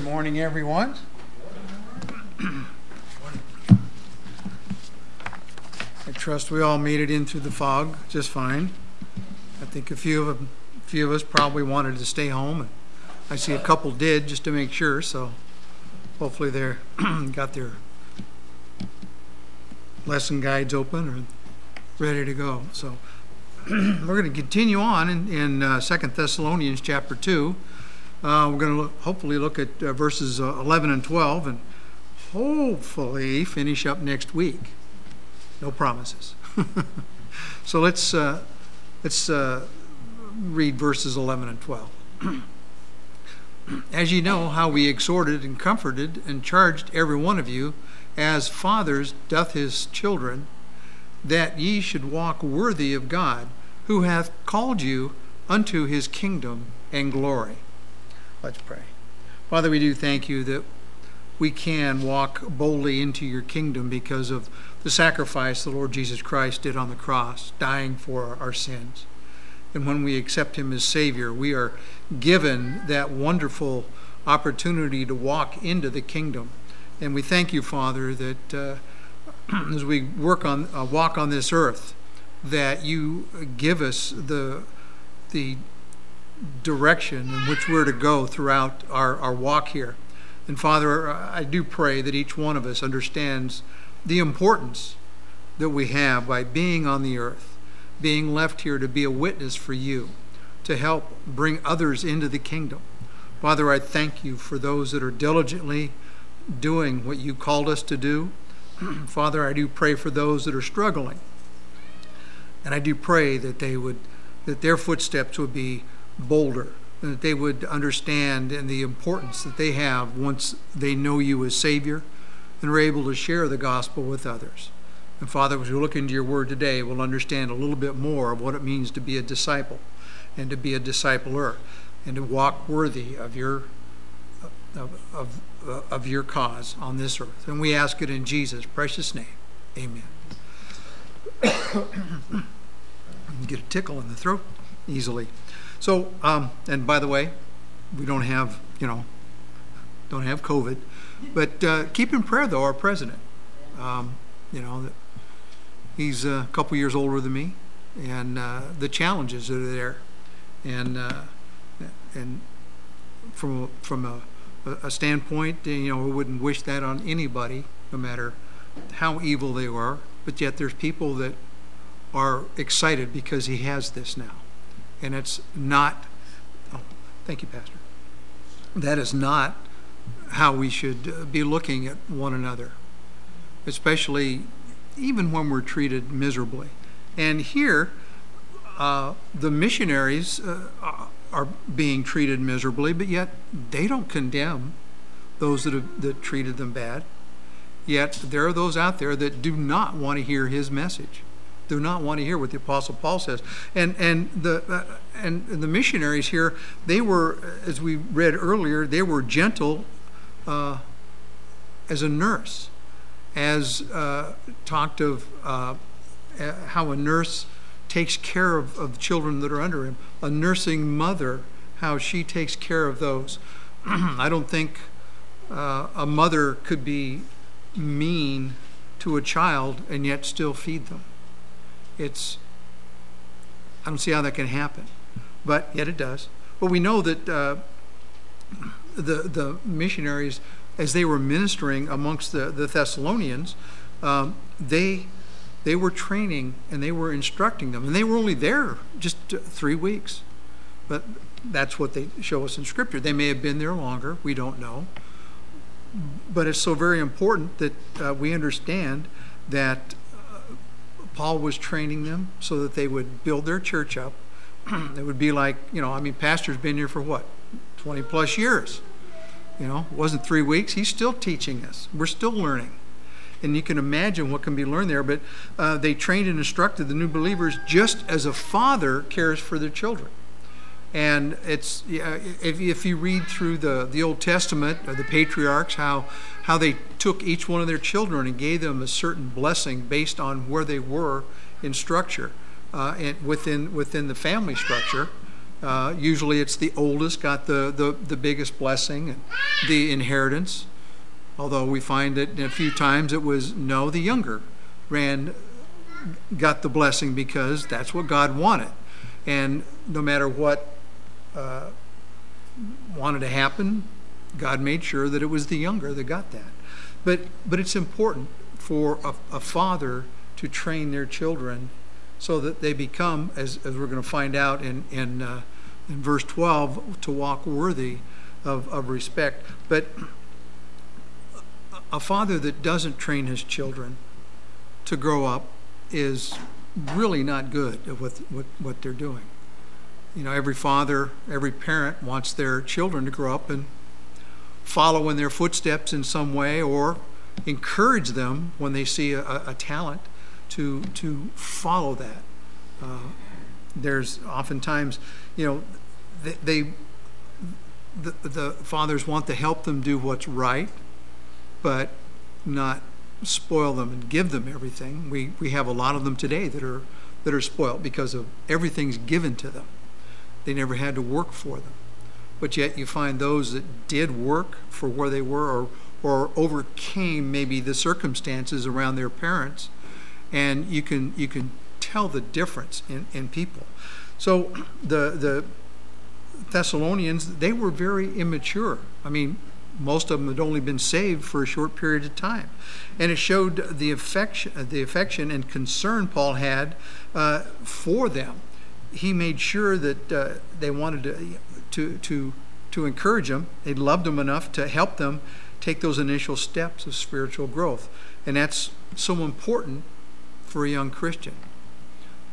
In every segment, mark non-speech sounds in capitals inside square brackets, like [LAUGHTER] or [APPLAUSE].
Good morning, everyone. I trust we all made it in through the fog just fine. I think a few of a few of us probably wanted to stay home. I see a couple did just to make sure. So hopefully they're [CLEARS THROAT] got their lesson guides open or ready to go. So [CLEARS THROAT] we're going to continue on in, in uh, Second Thessalonians chapter two. Uh, we're going to hopefully look at uh, verses uh, 11 and 12 and hopefully finish up next week. No promises. [LAUGHS] so let's uh, let's uh, read verses 11 and 12. [CLEARS THROAT] as ye know how we exhorted and comforted and charged every one of you, as fathers doth his children, that ye should walk worthy of God, who hath called you unto his kingdom and glory. Let's pray. Father, we do thank you that we can walk boldly into your kingdom because of the sacrifice the Lord Jesus Christ did on the cross, dying for our sins. And when we accept him as Savior, we are given that wonderful opportunity to walk into the kingdom. And we thank you, Father, that uh, [CLEARS THROAT] as we work on uh, walk on this earth, that you give us the the direction in which we're to go throughout our, our walk here. And Father, I do pray that each one of us understands the importance that we have by being on the earth, being left here to be a witness for you, to help bring others into the kingdom. Father, I thank you for those that are diligently doing what you called us to do. [CLEARS THROAT] Father, I do pray for those that are struggling. And I do pray that they would that their footsteps would be bolder, that they would understand and the importance that they have once they know you as Savior and are able to share the gospel with others. And Father, as we look into your word today, we'll understand a little bit more of what it means to be a disciple and to be a discipler and to walk worthy of your of, of, of your cause on this earth. And we ask it in Jesus' precious name. Amen. [COUGHS] Get a tickle in the throat easily. So, um, and by the way, we don't have, you know, don't have COVID, but uh, keep in prayer though our president. Um, you know, he's a couple years older than me, and uh, the challenges are there, and uh, and from from a, a standpoint, you know, we wouldn't wish that on anybody, no matter how evil they are. But yet, there's people that are excited because he has this now and it's not, oh, thank you, Pastor. That is not how we should uh, be looking at one another, especially even when we're treated miserably. And here, uh, the missionaries uh, are being treated miserably, but yet they don't condemn those that have that treated them bad. Yet there are those out there that do not want to hear his message do not want to hear what the apostle paul says. And and the uh, and the missionaries here they were as we read earlier they were gentle uh, as a nurse as uh, talked of uh, how a nurse takes care of, of children that are under him a nursing mother how she takes care of those. [CLEARS THROAT] I don't think uh, a mother could be mean to a child and yet still feed them it's, I don't see how that can happen, but yet it does. But we know that uh, the, the missionaries, as they were ministering amongst the, the Thessalonians, um, they, they were training and they were instructing them. And they were only there just three weeks. But that's what they show us in Scripture. They may have been there longer, we don't know. But it's so very important that uh, we understand that Paul was training them so that they would build their church up. [CLEARS THROAT] it would be like, you know, I mean, pastor's been here for what? 20 plus years. You know, it wasn't three weeks. He's still teaching us. We're still learning. And you can imagine what can be learned there. But uh, they trained and instructed the new believers just as a father cares for their children. And it's if, if you read through the, the Old Testament, the patriarchs, how how they took each one of their children and gave them a certain blessing based on where they were in structure uh, and within within the family structure. Uh, usually it's the oldest got the, the, the biggest blessing and the inheritance. Although we find that a few times it was no, the younger ran got the blessing because that's what God wanted. And no matter what uh, wanted to happen, God made sure that it was the younger that got that. But, but it's important for a, a father to train their children so that they become, as, as we're going to find out in, in, uh, in verse 12, to walk worthy of, of respect. But a father that doesn't train his children to grow up is really not good at what, what, what they're doing. You know, every father, every parent wants their children to grow up and follow in their footsteps in some way or encourage them when they see a, a talent to, to follow that. Uh, there's oftentimes, you know, they, they the, the fathers want to help them do what's right, but not spoil them and give them everything. We, we have a lot of them today that are, that are spoiled because of everything's given to them. They never had to work for them. But yet you find those that did work for where they were or, or overcame maybe the circumstances around their parents. And you can, you can tell the difference in, in people. So the, the Thessalonians, they were very immature. I mean, most of them had only been saved for a short period of time. And it showed the affection, the affection and concern Paul had uh, for them. He made sure that uh, they wanted to, to, to, to encourage them. They loved them enough to help them take those initial steps of spiritual growth. And that's so important for a young Christian.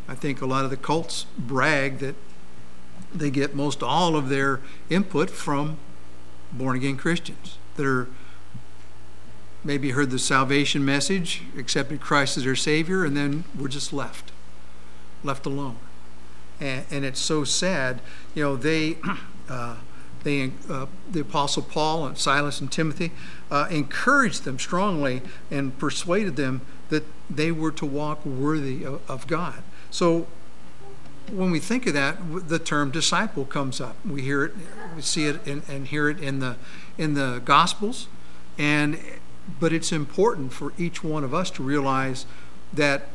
I think a lot of the cults brag that they get most all of their input from born again Christians that are maybe heard the salvation message, accepted Christ as their Savior, and then we're just left, left alone. And, and it's so sad. You know, they, [CLEARS THROAT] uh, they uh, the Apostle Paul and Silas and Timothy uh, encouraged them strongly and persuaded them that they were to walk worthy of, of God. So when we think of that, the term disciple comes up. We hear it, we see it, in, and hear it in the in the Gospels, and but it's important for each one of us to realize that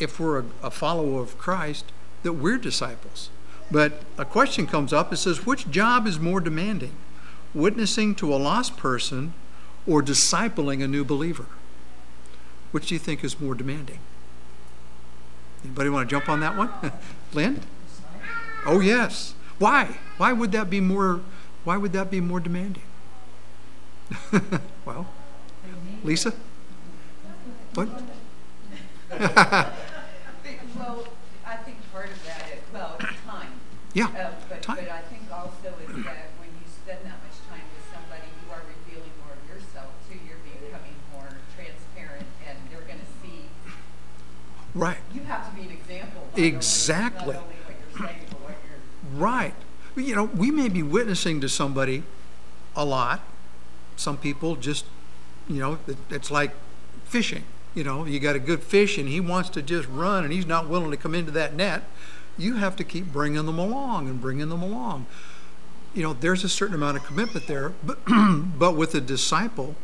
if we're a, a follower of Christ, that we're disciples. But a question comes up. It says, which job is more demanding, witnessing to a lost person, or discipling a new believer? Which do you think is more demanding? Anybody want to jump on that one? [LAUGHS] Lynn? Oh yes. Why? Why would that be more why would that be more demanding? [LAUGHS] well, Lisa? What? [LAUGHS] well, I think part of that is, well, it's time. Yeah. Uh, but, time. but I think also is that when you spend that much time with somebody, you are revealing more of yourself too. You're becoming more transparent, and they're going to see. Right. You have to be an example. not Exactly. Only, not only what you're saying, but what you're. Right. You know, we may be witnessing to somebody a lot. Some people just, you know, it, it's like fishing. You know, you got a good fish and he wants to just run and he's not willing to come into that net. You have to keep bringing them along and bringing them along. You know, there's a certain amount of commitment there. But, [CLEARS THROAT] but with a disciple,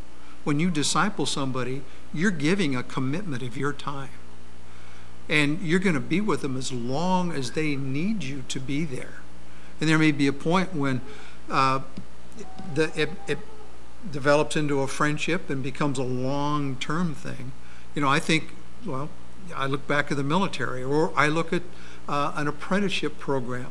when you disciple somebody, you're giving a commitment of your time and you're going to be with them as long as they need you to be there. And there may be a point when uh, the, it, it develops into a friendship and becomes a long term thing. You know, I think, well, I look back at the military, or I look at uh, an apprenticeship program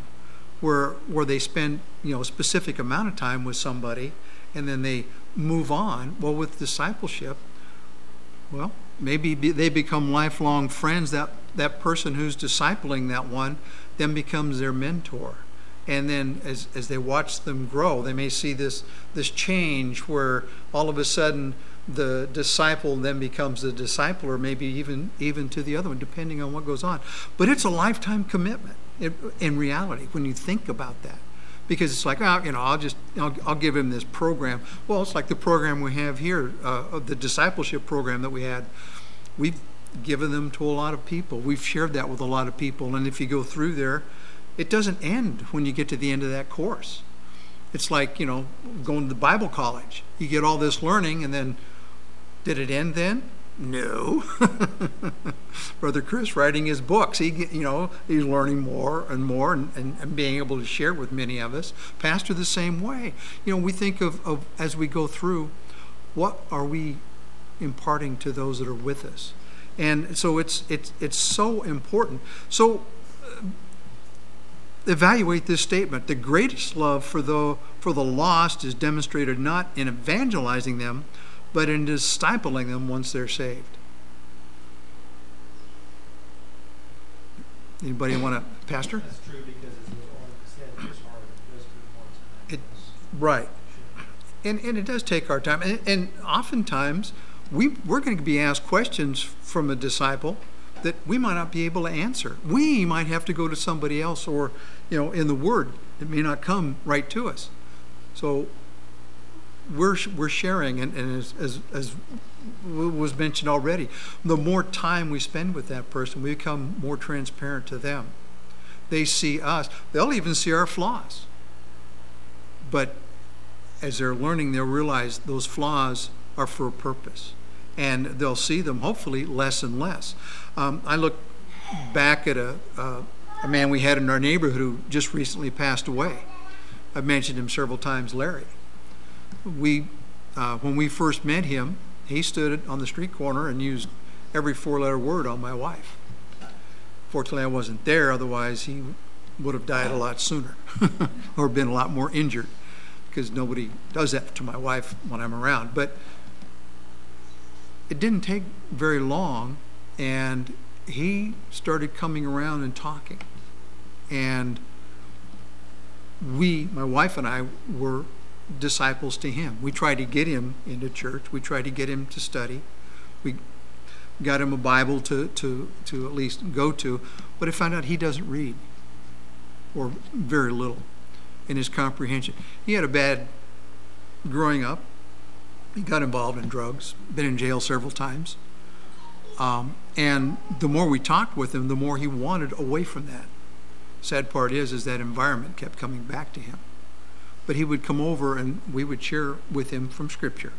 where where they spend you know a specific amount of time with somebody, and then they move on. Well, with discipleship, well, maybe be, they become lifelong friends. That that person who's discipling that one then becomes their mentor. And then as, as they watch them grow, they may see this, this change where all of a sudden the disciple then becomes the disciple, or maybe even, even to the other one, depending on what goes on. But it's a lifetime commitment in, in reality when you think about that because it's like, oh, you know, I'll just, I'll, I'll, give him this program. Well, it's like the program we have here, uh, the discipleship program that we had. We've given them to a lot of people. We've shared that with a lot of people. And if you go through there, it doesn't end when you get to the end of that course. It's like, you know, going to the Bible college. You get all this learning, and then did it end then? No. [LAUGHS] Brother Chris writing his books, he you know, he's learning more and more and, and, and, being able to share with many of us. Pastor the same way. You know, we think of, of as we go through, what are we imparting to those that are with us? And so it's it's it's so important. So uh, evaluate this statement. The greatest love for the for the lost is demonstrated not in evangelizing them, but in discipling them once they're saved. Anybody want to, Pastor? That's true because said, it's hard. It does take more time. It, right. And, and it does take our time. And, and oftentimes, we, we're going to be asked questions from a disciple that we might not be able to answer. We might have to go to somebody else or, you know, in the Word, it may not come right to us. So we're, we're sharing, and, and as, as, as was mentioned already, the more time we spend with that person, we become more transparent to them. They see us, they'll even see our flaws. But as they're learning, they'll realize those flaws are for a purpose. And they'll see them hopefully less and less. Um, I look back at a, uh, a man we had in our neighborhood who just recently passed away. I've mentioned him several times, Larry we, uh, when we first met him, he stood on the street corner and used every four-letter word on my wife. Fortunately, I wasn't there; otherwise, he would have died a lot sooner, [LAUGHS] or been a lot more injured, because nobody does that to my wife when I'm around. But it didn't take very long, and he started coming around and talking, and we, my wife and I, were disciples to him. We tried to get him into church. We tried to get him to study. We got him a Bible to, to, to at least go to, but I found out he doesn't read, or very little in his comprehension. He had a bad growing up. He got involved in drugs, been in jail several times. Um, and the more we talked with him, the more he wanted away from that. Sad part is, is that environment kept coming back to him but he would come over and we would share with him from Scripture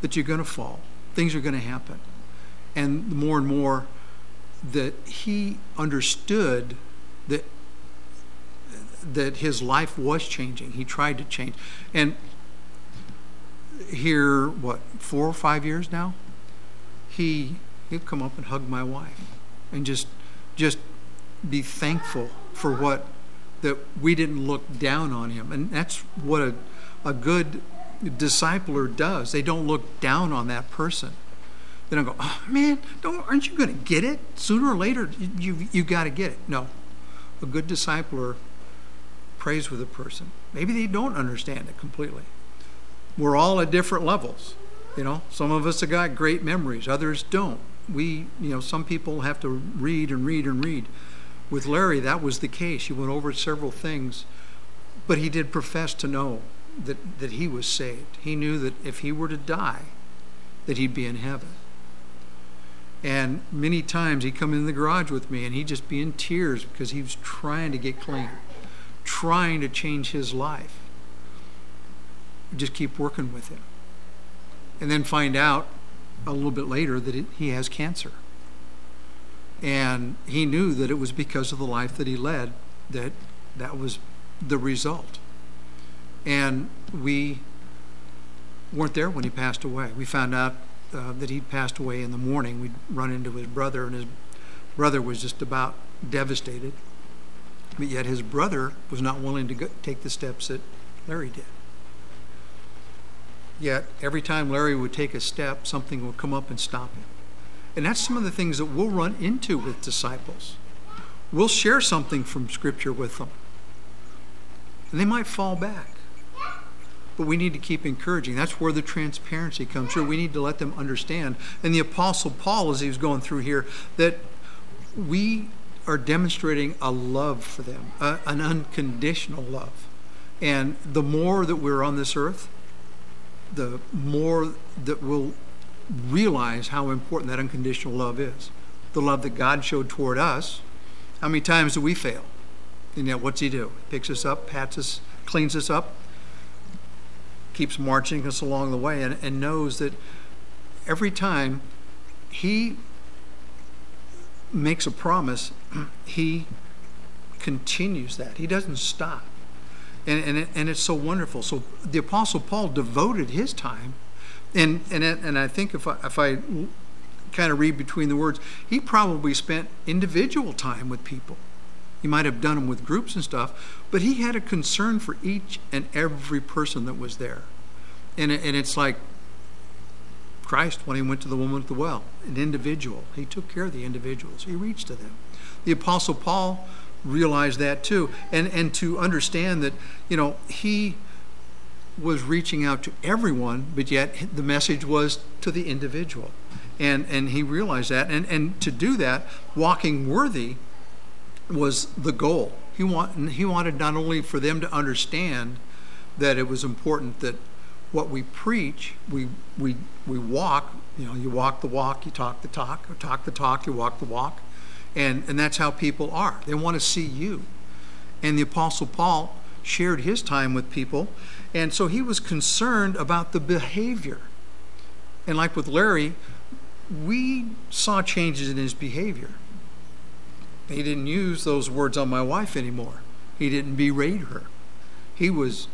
that you're going to fall, things are going to happen. And more and more that he understood that that his life was changing. He tried to change. And here, what, four or five years now, he he'd come up and hug my wife and just just be thankful for what that we didn't look down on him. And that's what a, a good discipler does. They don't look down on that person. They don't go, oh, man, don't, aren't you going to get it? Sooner or later, you, you, got to get it. No. A good discipler prays with a person. Maybe they don't understand it completely. We're all at different levels. You know, some of us have got great memories, others don't. We, you know, some people have to read and read and read. With Larry, that was the case. He went over several things, but he did profess to know that, that he was saved. He knew that if he were to die, that he'd be in heaven. And many times he'd come in the garage with me and he'd just be in tears because he was trying to get clean, trying to change his life. Just keep working with him. And then find out a little bit later that it, he has cancer. And he knew that it was because of the life that he led that that was the result. And we weren't there when he passed away. We found out uh, that he'd passed away in the morning. We'd run into his brother, and his brother was just about devastated. But yet his brother was not willing to go, take the steps that Larry did. Yet every time Larry would take a step, something would come up and stop him. And that's some of the things that we'll run into with disciples. We'll share something from Scripture with them, and they might fall back. But we need to keep encouraging. That's where the transparency comes through. We need to let them understand. And the Apostle Paul, as he was going through here, that we are demonstrating a love for them, a, an unconditional love. And the more that we're on this earth, the more that we'll realize how important that unconditional love is. The love that God showed toward us. How many times do we fail? And yet, what's he do? Picks us up, pats us, cleans us up, keeps marching us along the way, and, and knows that every time he makes a promise, [CLEARS THROAT] he continues that. He doesn't stop. And, and, it, and it's so wonderful. So the Apostle Paul devoted his time, and, and, and I think if I, if I kind of read between the words, he probably spent individual time with people. He might have done them with groups and stuff, but he had a concern for each and every person that was there. And, and it's like Christ when he went to the woman at the well, an individual. He took care of the individuals, he reached to them. The Apostle Paul realized that too. And, and to understand that, you know, he was reaching out to everyone, but yet the message was to the individual. And, and he realized that. And, and to do that, walking worthy was the goal. He, want, he wanted not only for them to understand that it was important that what we preach, we, we, we walk, you know, you walk the walk, you talk the talk, or talk the talk, you walk the walk. And, and that's how people are. They want to see you. And the Apostle Paul shared his time with people. And so he was concerned about the behavior. And like with Larry, we saw changes in his behavior. He didn't use those words on my wife anymore. He didn't berate her. He was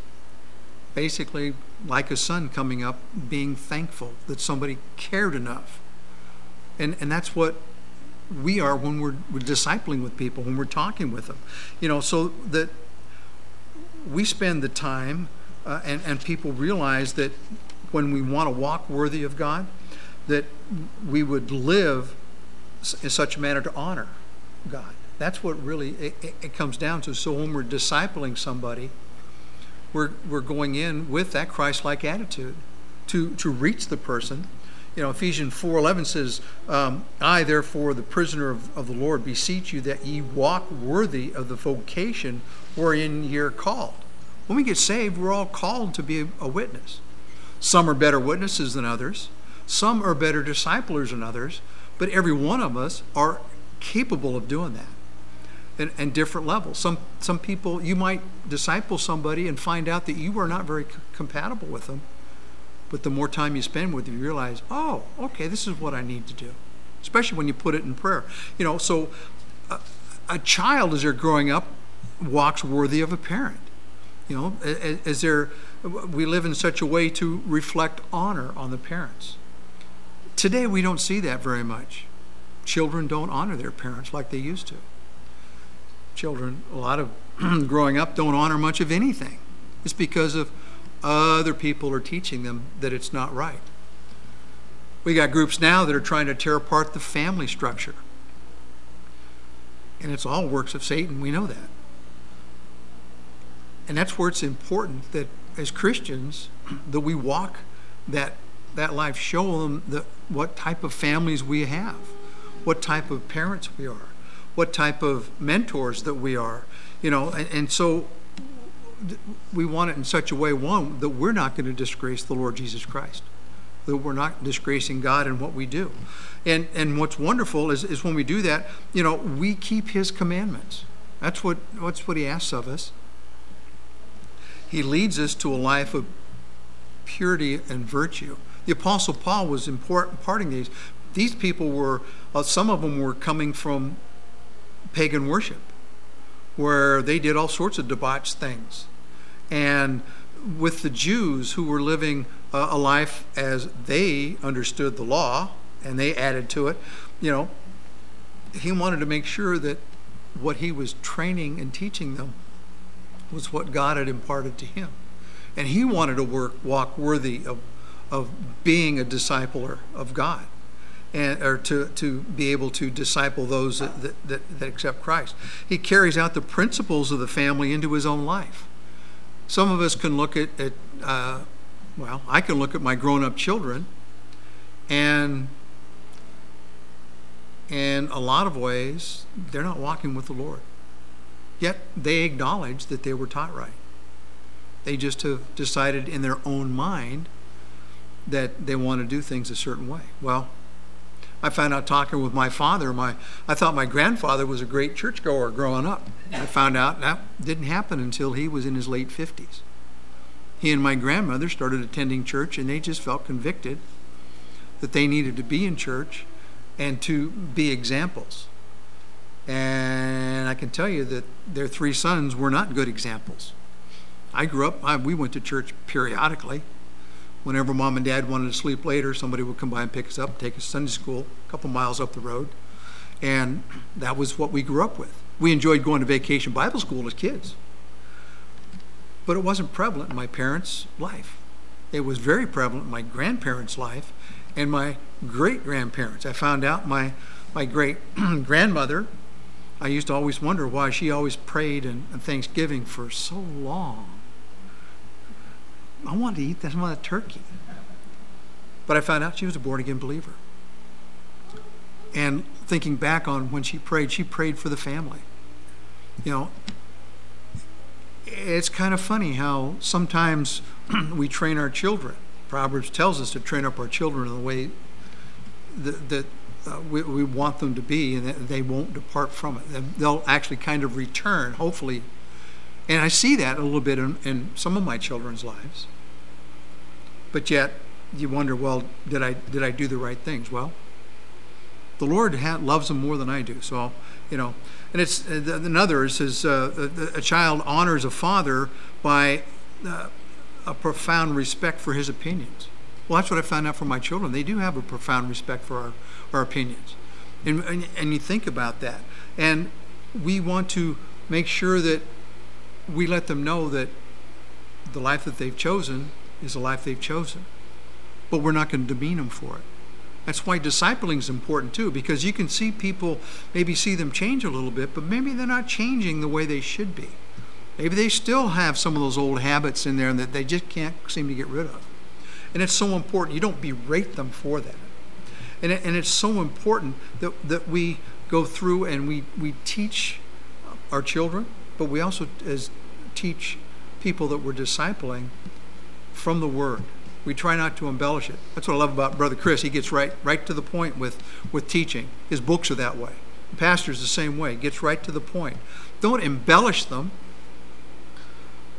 basically like a son coming up, being thankful that somebody cared enough. And, and that's what we are when we're, we're discipling with people, when we're talking with them. You know, so that we spend the time uh, and, and people realize that when we want to walk worthy of God, that we would live in such a manner to honor God. That's what really it, it- it comes down to. So when we're discipling somebody, we're, we're going in with that Christ-like attitude to, to reach the person. You know, Ephesians 4.11 says, um, I, therefore, the prisoner of, of the Lord, beseech you that ye walk worthy of the vocation wherein ye are called. When we get saved, we're all called to be a, witness. Some are better witnesses than others. Some are better disciplers than others. But every one of us are capable of doing that and, and different levels. Some some people you might disciple somebody and find out that you are not very c- compatible with them, but the more time you spend with them, you realize, oh, okay, this is what I need to do. Especially when you put it in prayer. You know, so a, a child as they're growing up walks worthy of a parent. You know, as they're we live in such a way to reflect honor on the parents. Today we don't see that very much. Children don't honor their parents like they used to children, a lot of [CLEARS THROAT] growing up, don't honor much of anything. It's because of other people are teaching them that it's not right. We got groups now that are trying to tear apart the family structure. And it's all works of Satan. We know that. And that's where it's important that as Christians that we walk that that life, show them the, what type of families we have, what type of parents we are, what type of mentors that we are, you know, and, and so we want it in such a way, one, that we're not going to disgrace the Lord Jesus Christ, that we're not disgracing God in what we do. And, and what's wonderful is, is when we do that, you know, we keep His commandments. That's what, that's what He asks of us. He leads us to a life of purity and virtue. The Apostle Paul was imparting these. These people were, uh, some of them were coming from pagan worship, where they did all sorts of debauched things. And with the Jews who were living uh, a life as they understood the law and they added to it, you know, he wanted to make sure that what he was training and teaching them was what God had imparted to him. And he wanted to work, walk worthy of, of being a discipler of God and or to, to be able to disciple those that, that, that, that accept Christ. He carries out the principles of the family into his own life. Some of us can look at, at uh, well, I can look at my grown up children and in a lot of ways, they're not walking with the Lord. Yet they acknowledge that they were taught right. They just have decided in their own mind that they want to do things a certain way. Well, I found out talking with my father, my I thought my grandfather was a great churchgoer growing up. I found out that didn't happen until he was in his late 50s. He and my grandmother started attending church and they just felt convicted that they needed to be in church and to be examples. And can tell you that their three sons were not good examples. I grew up, I, we went to church periodically. Whenever mom and dad wanted to sleep later, somebody would come by and pick us up, take us to Sunday school a couple miles up the road. And that was what we grew up with. We enjoyed going to vacation Bible school as kids. But it wasn't prevalent in my parents' life. It was very prevalent in my grandparents' life and my great grandparents. I found out my, my great grandmother, I used to always wonder why she always prayed on Thanksgiving for so long. I wanted to eat some of that turkey. But I found out she was a born again believer. And thinking back on when she prayed, she prayed for the family. You know, it's kind of funny how sometimes [CLEARS THROAT] we train our children. Proverbs tells us to train up our children in the way that, that uh, we, we, want them to be, and they won't depart from it. They'll actually kind of return, hopefully. And I see that a little bit in, in some of my children's lives. But yet, you wonder, well, did I did I do the right things? Well, the Lord ha- loves them more than I do. So, you know, and it's uh, another is uh, a, a, child honors a father by uh, a profound respect for his opinions. Well, that's what I found out from my children. They do have a profound respect for our, our opinions, and, and and you think about that, and we want to make sure that we let them know that the life that they've chosen is the life they've chosen. But we're not going to demean them for it. That's why discipling is important too, because you can see people, maybe see them change a little bit, but maybe they're not changing the way they should be. Maybe they still have some of those old habits in there that they just can't seem to get rid of. And it's so important. You don't berate them for that. And, it, and it's so important that, that we go through and we, we teach our children, but we also as teach people that we're discipling from the Word. We try not to embellish it. That's what I love about Brother Chris. He gets right right to the point with, with teaching. His books are that way. The pastor's the same way. Gets right to the point. Don't embellish them,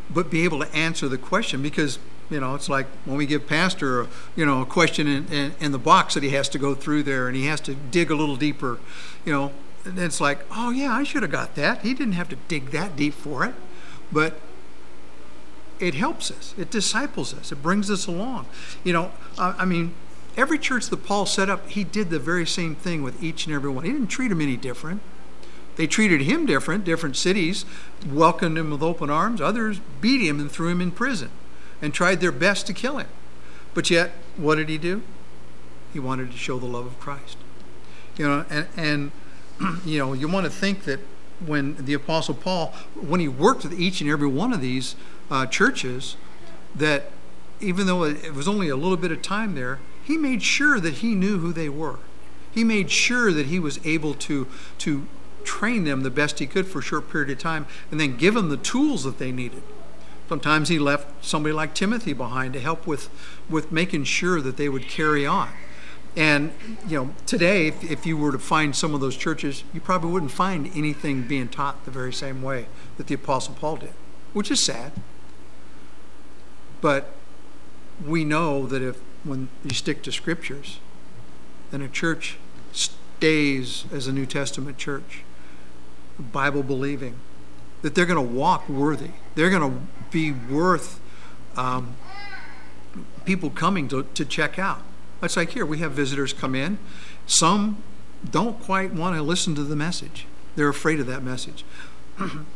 but be able to answer the question because you know it's like when we give pastor a, you know a question in, in, in the box that he has to go through there and he has to dig a little deeper you know and it's like oh yeah i should have got that he didn't have to dig that deep for it but it helps us. It disciples us. It brings us along. You know, uh, I mean, every church that Paul set up, he did the very same thing with each and every one. He didn't treat them any different. They treated him different. Different cities welcomed him with open arms. Others beat him and threw him in prison and tried their best to kill him. But yet, what did he do? He wanted to show the love of Christ. You know, and, and [CLEARS THROAT] you know, you want to think that when the Apostle Paul, when he worked with each and every one of these uh, churches that even though it was only a little bit of time there, he made sure that he knew who they were. He made sure that he was able to, to train them the best he could for a short period of time and then give them the tools that they needed. Sometimes he left somebody like Timothy behind to help with, with making sure that they would carry on. And, you know, today, if, if you were to find some of those churches, you probably wouldn't find anything being taught the very same way that the Apostle Paul did, which is sad. But we know that if when you stick to scriptures, then a church stays as a New Testament church, Bible believing, that they're going to walk worthy. They're going to be worth um, people coming to, to check out. It's like here, we have visitors come in. Some don't quite want to listen to the message. They're afraid of that message.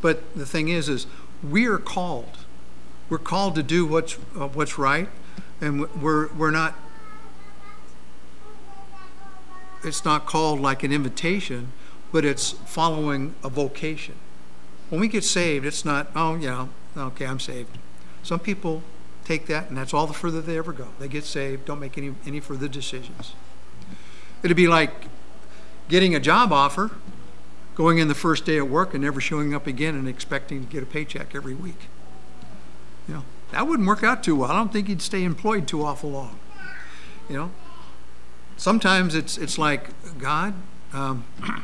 but the thing is, is we are called we're called to do what's uh, what's right, and we're we're not. It's not called like an invitation, but it's following a vocation. When we get saved, it's not oh yeah okay I'm saved. Some people take that and that's all the further they ever go. They get saved, don't make any any further decisions. It'd be like getting a job offer, going in the first day at work and never showing up again and expecting to get a paycheck every week. You know, that wouldn't work out too well. I don't think he'd stay employed too awful long. You know, sometimes it's it's like God. Um, [CLEARS THROAT]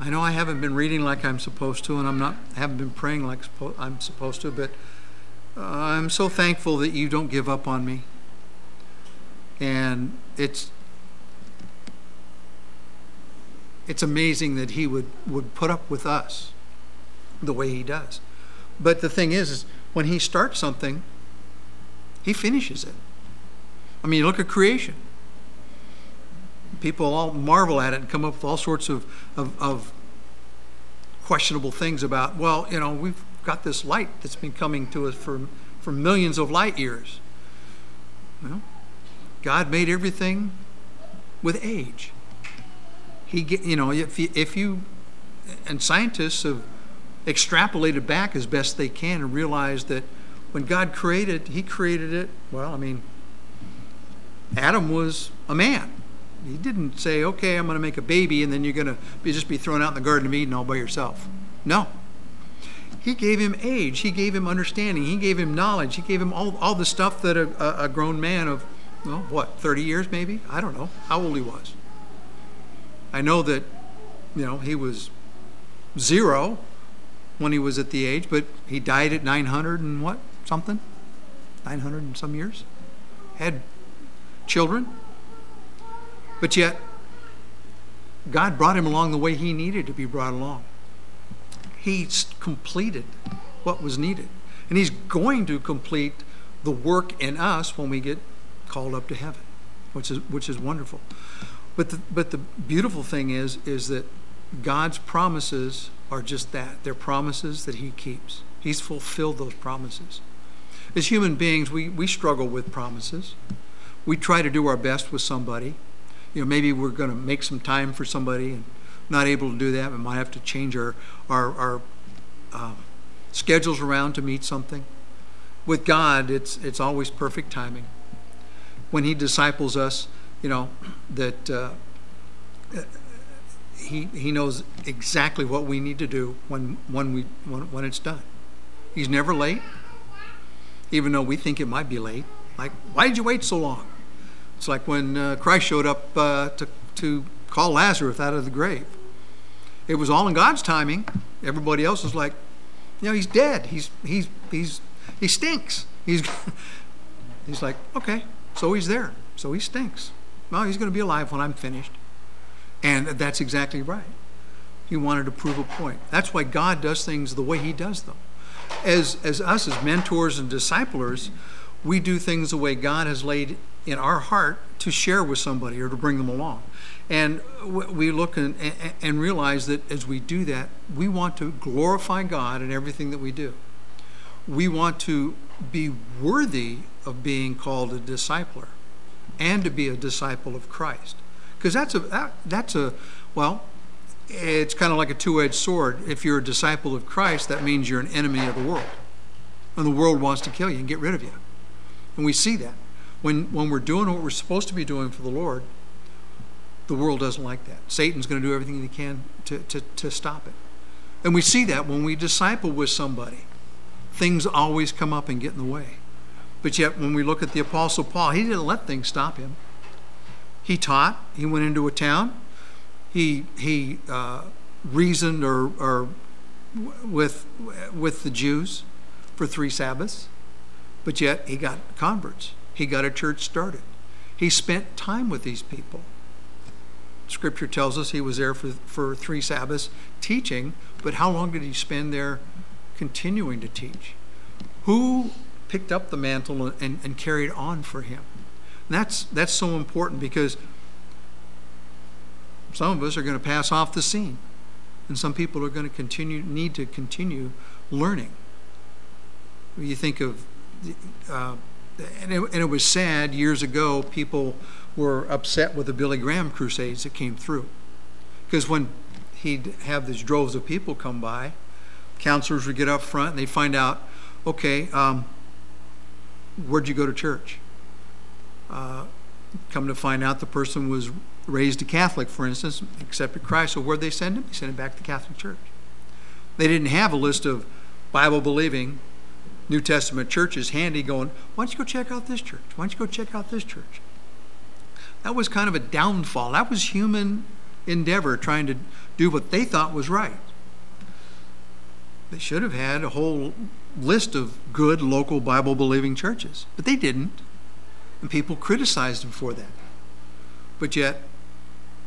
I know I haven't been reading like I'm supposed to, and I'm not haven't been praying like suppo- I'm supposed to, but uh, I'm so thankful that you don't give up on me. And it's it's amazing that he would, would put up with us the way he does. But the thing is, is when he starts something, he finishes it. I mean, look at creation. People all marvel at it and come up with all sorts of, of, of questionable things about, well, you know, we've got this light that's been coming to us for, for millions of light years. Well, God made everything with age. He, get, you know, if you, if you, and scientists have extrapolated back as best they can and realized that when God created, He created it. Well, I mean, Adam was a man. He didn't say, "Okay, I'm going to make a baby," and then you're going to just be thrown out in the Garden of Eden all by yourself. No. He gave him age. He gave him understanding. He gave him knowledge. He gave him all, all the stuff that a, a grown man of, well, what, 30 years maybe? I don't know how old he was. I know that, you know, he was zero when he was at the age, but he died at 900 and what, something? 900 and some years? Had children. But yet, God brought him along the way he needed to be brought along. He completed what was needed. And he's going to complete the work in us when we get called up to heaven, which is, which is wonderful. But the, but the beautiful thing is, is that God's promises are just that. They're promises that He keeps. He's fulfilled those promises. As human beings, we, we struggle with promises. We try to do our best with somebody. You know, maybe we're going to make some time for somebody and not able to do that. We might have to change our, our, our um, schedules around to meet something. With God, it's, it's always perfect timing. When He disciples us, you know, that uh, he, he knows exactly what we need to do when, when, we, when, when it's done. He's never late, even though we think it might be late. Like, why did you wait so long? It's like when uh, Christ showed up uh, to, to call Lazarus out of the grave. It was all in God's timing. Everybody else was like, you know, he's dead. He's, he's, he's, he stinks. He's, [LAUGHS] he's like, okay, so he's there. So he stinks. Well, he's going to be alive when I'm finished. And that's exactly right. He wanted to prove a point. That's why God does things the way He does them. As, as us, as mentors and disciplers, we do things the way God has laid in our heart to share with somebody or to bring them along. And we look and, and realize that as we do that, we want to glorify God in everything that we do. We want to be worthy of being called a discipler and to be a disciple of Christ. Because that's a that, that's a well, it's kind of like a two-edged sword. If you're a disciple of Christ, that means you're an enemy of the world, and the world wants to kill you and get rid of you. And we see that when when we're doing what we're supposed to be doing for the Lord. The world doesn't like that. Satan's going to do everything he can to, to, to stop it. And we see that when we disciple with somebody, things always come up and get in the way. But yet, when we look at the Apostle Paul, he didn't let things stop him. He taught. He went into a town. He he uh, reasoned or, or with with the Jews for three Sabbaths, but yet he got converts. He got a church started. He spent time with these people. Scripture tells us he was there for, for three Sabbaths teaching, but how long did he spend there continuing to teach? Who picked up the mantle and, and carried on for him. And that's, that's so important because some of us are going to pass off the scene, and some people are going to continue need to continue learning. You think of, uh, and, it, and it was sad years ago. People were upset with the Billy Graham crusades that came through, because when he'd have these droves of people come by, counselors would get up front and they'd find out, okay, um, where'd you go to church? Uh, come to find out the person was raised a Catholic, for instance, accepted Christ. So where'd they send him? They sent him back to the Catholic Church. They didn't have a list of Bible believing New Testament churches handy going, why don't you go check out this church? Why don't you go check out this church? That was kind of a downfall. That was human endeavor trying to do what they thought was right. They should have had a whole list of good local Bible believing churches, but they didn't. And people criticized them for that. But yet,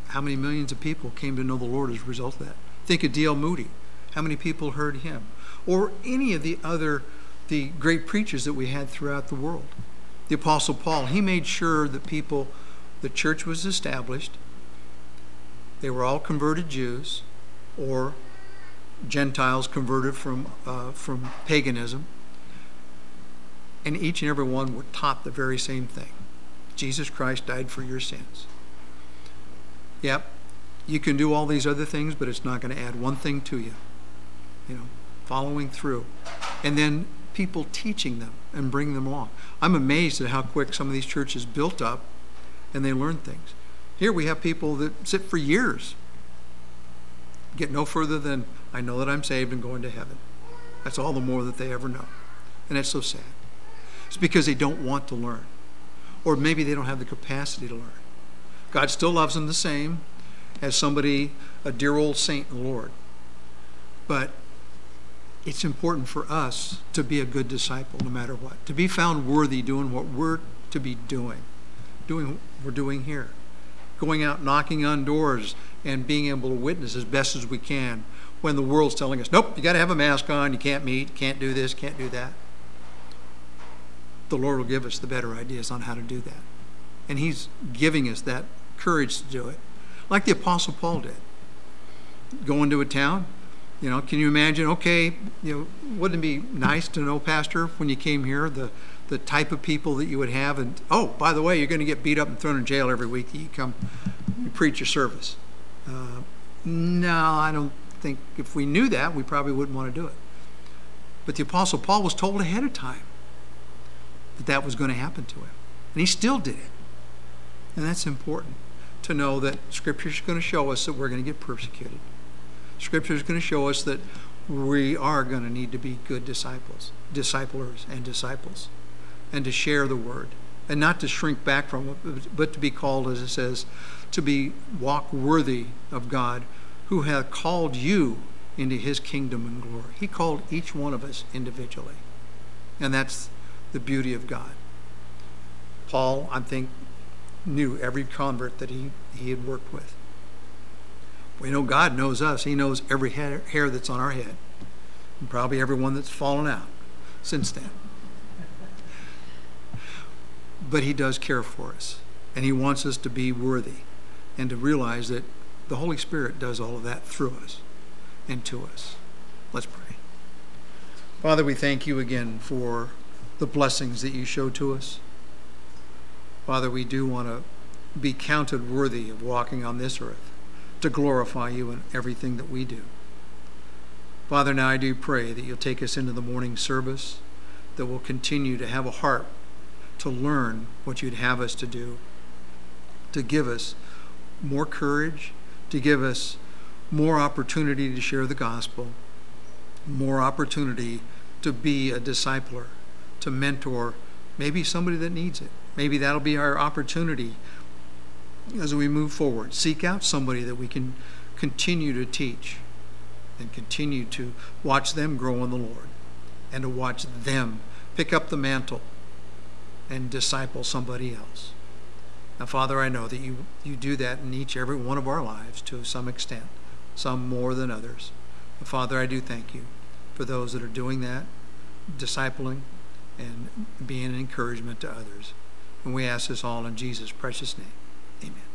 how many millions of people came to know the Lord as a result of that? Think of D.L. Moody. How many people heard him? Or any of the other the great preachers that we had throughout the world. The Apostle Paul, he made sure that people, the church was established. They were all converted Jews or Gentiles converted from, uh, from paganism. And each and every one were taught the very same thing Jesus Christ died for your sins. Yep, you can do all these other things, but it's not going to add one thing to you. You know, following through. And then people teaching them and bringing them along. I'm amazed at how quick some of these churches built up and they learn things. Here we have people that sit for years, get no further than, I know that I'm saved and going to heaven. That's all the more that they ever know. And it's so sad. It's because they don't want to learn. Or maybe they don't have the capacity to learn. God still loves them the same as somebody, a dear old saint in the Lord. But it's important for us to be a good disciple no matter what, to be found worthy doing what we're to be doing, doing what we're doing here, going out knocking on doors and being able to witness as best as we can when the world's telling us, nope, you got to have a mask on, you can't meet, can't do this, can't do that. The Lord will give us the better ideas on how to do that. And He's giving us that courage to do it, like the Apostle Paul did. Go into a town, you know, can you imagine? Okay, you know, wouldn't it be nice to know, Pastor, when you came here, the the type of people that you would have, and oh, by the way, you're going to get beat up and thrown in jail every week. That you come, you preach your service. Uh, no, I don't think if we knew that, we probably wouldn't want to do it. But the Apostle Paul was told ahead of time that that was going to happen to him, and he still did it. And that's important to know that Scripture is going to show us that we're going to get persecuted. Scripture is going to show us that we are going to need to be good disciples, disciplers and disciples, and to share the word, and not to shrink back from it, but to be called, as it says, to be walk worthy of God, who hath called you into His kingdom and glory. He called each one of us individually, and that's the beauty of God. Paul, I think, knew every convert that he, he had worked with. We know God knows us. He knows every hair, that's on our head, and probably every one that's fallen out since then. But He does care for us, and He wants us to be worthy and to realize that the Holy Spirit does all of that through us and to us. Let's pray. Father, we thank you again for the blessings that you show to us. Father, we do want to be counted worthy of walking on this earth to glorify you in everything that we do. Father, now I do pray that you'll take us into the morning service, that we'll continue to have a heart to learn what you'd have us to do, to give us more courage, to give us more opportunity to share the gospel, more opportunity to be a discipler, to mentor maybe somebody that needs it. Maybe that'll be our opportunity as we move forward. Seek out somebody that we can continue to teach and continue to watch them grow in the Lord and to watch them pick up the mantle and disciple somebody else. Now, Father, I know that you, you do that in each every one of our lives to some extent, some more than others. But Father, I do thank you for those that are doing that, discipling, and being an encouragement to others. And we ask this all in Jesus' precious name. Amen.